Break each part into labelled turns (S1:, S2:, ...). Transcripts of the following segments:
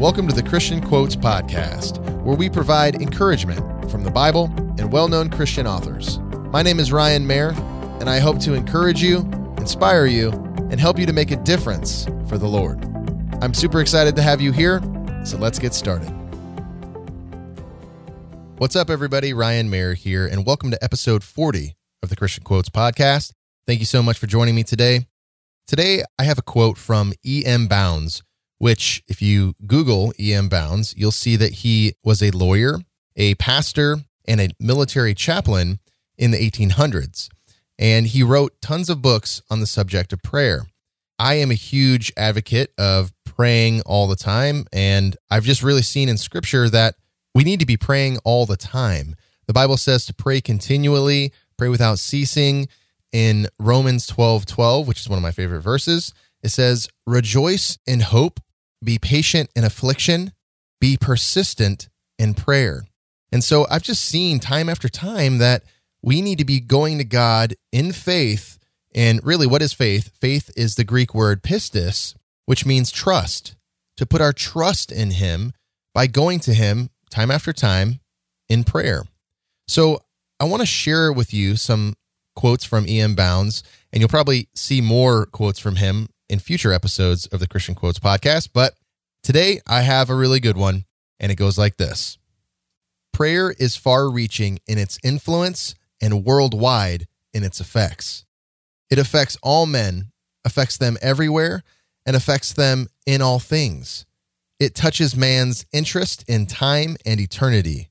S1: Welcome to the Christian Quotes Podcast, where we provide encouragement from the Bible and well known Christian authors. My name is Ryan Mayer, and I hope to encourage you, inspire you, and help you to make a difference for the Lord. I'm super excited to have you here, so let's get started. What's up, everybody? Ryan Mayer here, and welcome to episode 40 of the Christian Quotes Podcast. Thank you so much for joining me today. Today, I have a quote from E.M. Bounds which, if you Google E.M. Bounds, you'll see that he was a lawyer, a pastor, and a military chaplain in the 1800s. And he wrote tons of books on the subject of prayer. I am a huge advocate of praying all the time. And I've just really seen in scripture that we need to be praying all the time. The Bible says to pray continually, pray without ceasing. In Romans 12 12, which is one of my favorite verses, it says, Rejoice in hope, be patient in affliction, be persistent in prayer. And so I've just seen time after time that we need to be going to God in faith. And really, what is faith? Faith is the Greek word pistis, which means trust, to put our trust in Him by going to Him time after time in prayer. So I want to share with you some quotes from E.M. Bounds, and you'll probably see more quotes from him in future episodes of the Christian Quotes podcast. But today I have a really good one, and it goes like this Prayer is far reaching in its influence and worldwide in its effects. It affects all men, affects them everywhere, and affects them in all things. It touches man's interest in time and eternity.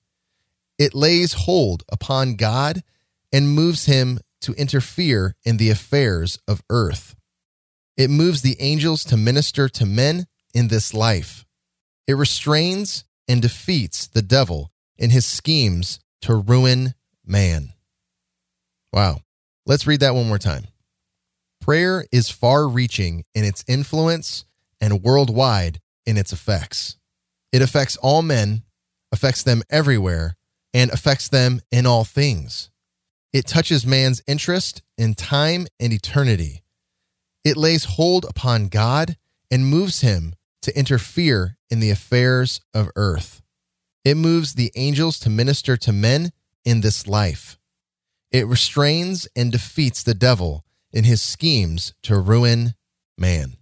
S1: It lays hold upon God and moves him to interfere in the affairs of earth. It moves the angels to minister to men in this life. It restrains and defeats the devil in his schemes to ruin man. Wow. Let's read that one more time. Prayer is far reaching in its influence and worldwide in its effects. It affects all men, affects them everywhere, and affects them in all things. It touches man's interest in time and eternity. It lays hold upon God and moves him to interfere in the affairs of earth. It moves the angels to minister to men in this life. It restrains and defeats the devil in his schemes to ruin man.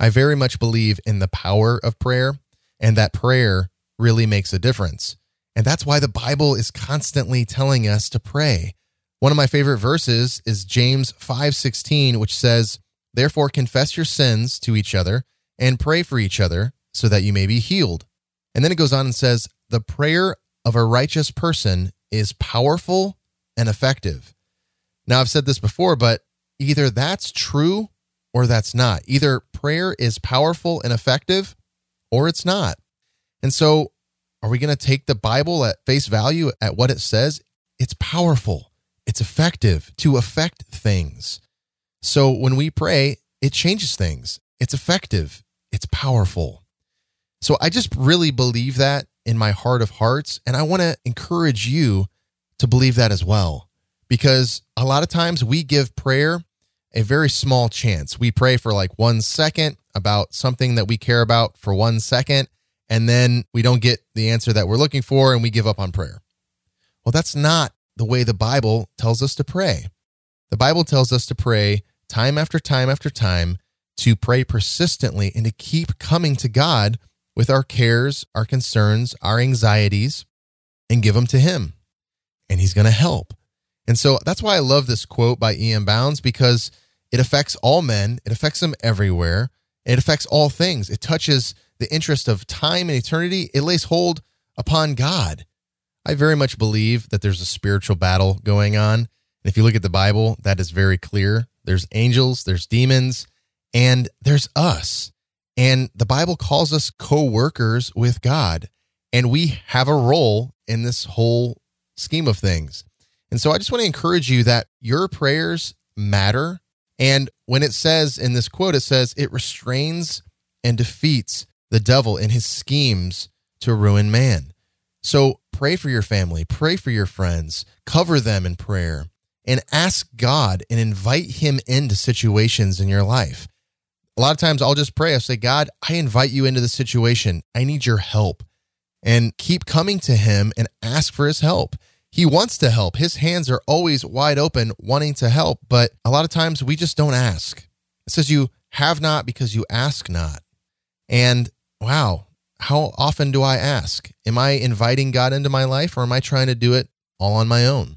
S1: I very much believe in the power of prayer and that prayer really makes a difference. And that's why the Bible is constantly telling us to pray. One of my favorite verses is James 5:16 which says, "Therefore confess your sins to each other and pray for each other so that you may be healed." And then it goes on and says, "The prayer of a righteous person is powerful and effective." Now I've said this before, but either that's true or that's not. Either prayer is powerful and effective or it's not. And so are we going to take the Bible at face value at what it says? It's powerful it's effective to affect things. So when we pray, it changes things. It's effective, it's powerful. So I just really believe that in my heart of hearts. And I want to encourage you to believe that as well. Because a lot of times we give prayer a very small chance. We pray for like one second about something that we care about for one second, and then we don't get the answer that we're looking for and we give up on prayer. Well, that's not the way the Bible tells us to pray. The Bible tells us to pray time after time after time, to pray persistently, and to keep coming to God with our cares, our concerns, our anxieties, and give them to Him. And He's going to help. And so that's why I love this quote by E.M. Bounds because it affects all men, it affects them everywhere, it affects all things. It touches the interest of time and eternity, it lays hold upon God. I very much believe that there's a spiritual battle going on. And if you look at the Bible, that is very clear. There's angels, there's demons, and there's us. And the Bible calls us co workers with God. And we have a role in this whole scheme of things. And so I just want to encourage you that your prayers matter. And when it says in this quote, it says, it restrains and defeats the devil in his schemes to ruin man. So pray for your family, pray for your friends, cover them in prayer, and ask God and invite Him into situations in your life. a lot of times I'll just pray. I'll say, God, I invite you into the situation. I need your help. And keep coming to him and ask for his help. He wants to help. His hands are always wide open, wanting to help. But a lot of times we just don't ask. It says, You have not because you ask not. And wow, how often do I ask? Am I inviting God into my life or am I trying to do it all on my own?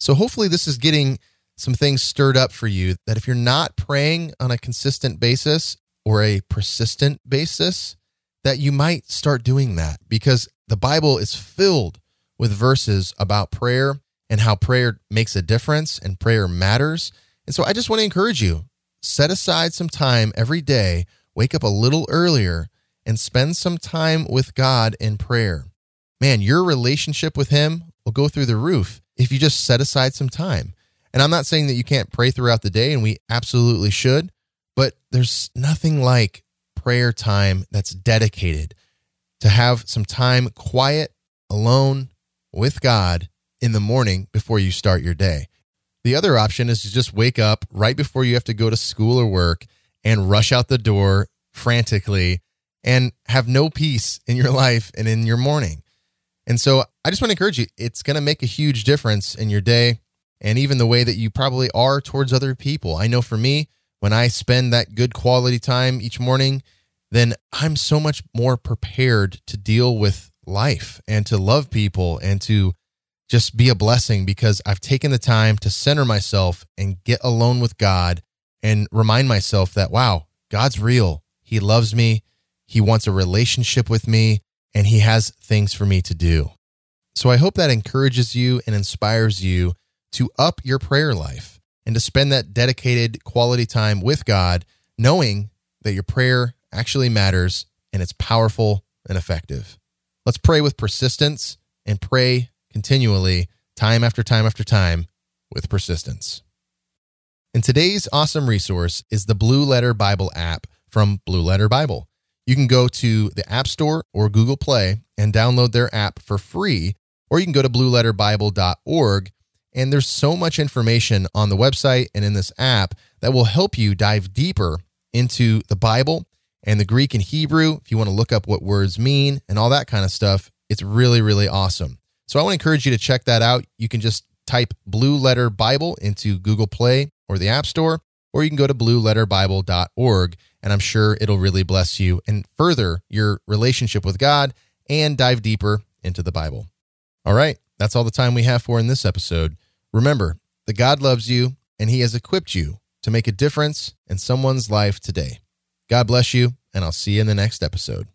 S1: So hopefully, this is getting some things stirred up for you that if you're not praying on a consistent basis or a persistent basis, that you might start doing that because the Bible is filled with verses about prayer and how prayer makes a difference and prayer matters. And so I just want to encourage you set aside some time every day, wake up a little earlier, and spend some time with God in prayer. Man, your relationship with Him will go through the roof if you just set aside some time. And I'm not saying that you can't pray throughout the day, and we absolutely should, but there's nothing like prayer time that's dedicated to have some time quiet, alone with God in the morning before you start your day. The other option is to just wake up right before you have to go to school or work and rush out the door frantically and have no peace in your life and in your morning. And so I just want to encourage you, it's going to make a huge difference in your day and even the way that you probably are towards other people. I know for me, when I spend that good quality time each morning, then I'm so much more prepared to deal with life and to love people and to just be a blessing because I've taken the time to center myself and get alone with God and remind myself that, wow, God's real. He loves me. He wants a relationship with me and he has things for me to do. So I hope that encourages you and inspires you to up your prayer life and to spend that dedicated quality time with God, knowing that your prayer actually matters and it's powerful and effective. Let's pray with persistence and pray continually, time after time after time, with persistence. And today's awesome resource is the Blue Letter Bible app from Blue Letter Bible. You can go to the App Store or Google Play and download their app for free, or you can go to blueletterbible.org and there's so much information on the website and in this app that will help you dive deeper into the Bible and the Greek and Hebrew. If you want to look up what words mean and all that kind of stuff, it's really, really awesome. So I want to encourage you to check that out. You can just type Blue Letter Bible into Google Play or the App Store, or you can go to blueletterbible.org, and I'm sure it'll really bless you and further your relationship with God and dive deeper into the Bible. All right, that's all the time we have for in this episode. Remember that God loves you and He has equipped you to make a difference in someone's life today. God bless you, and I'll see you in the next episode.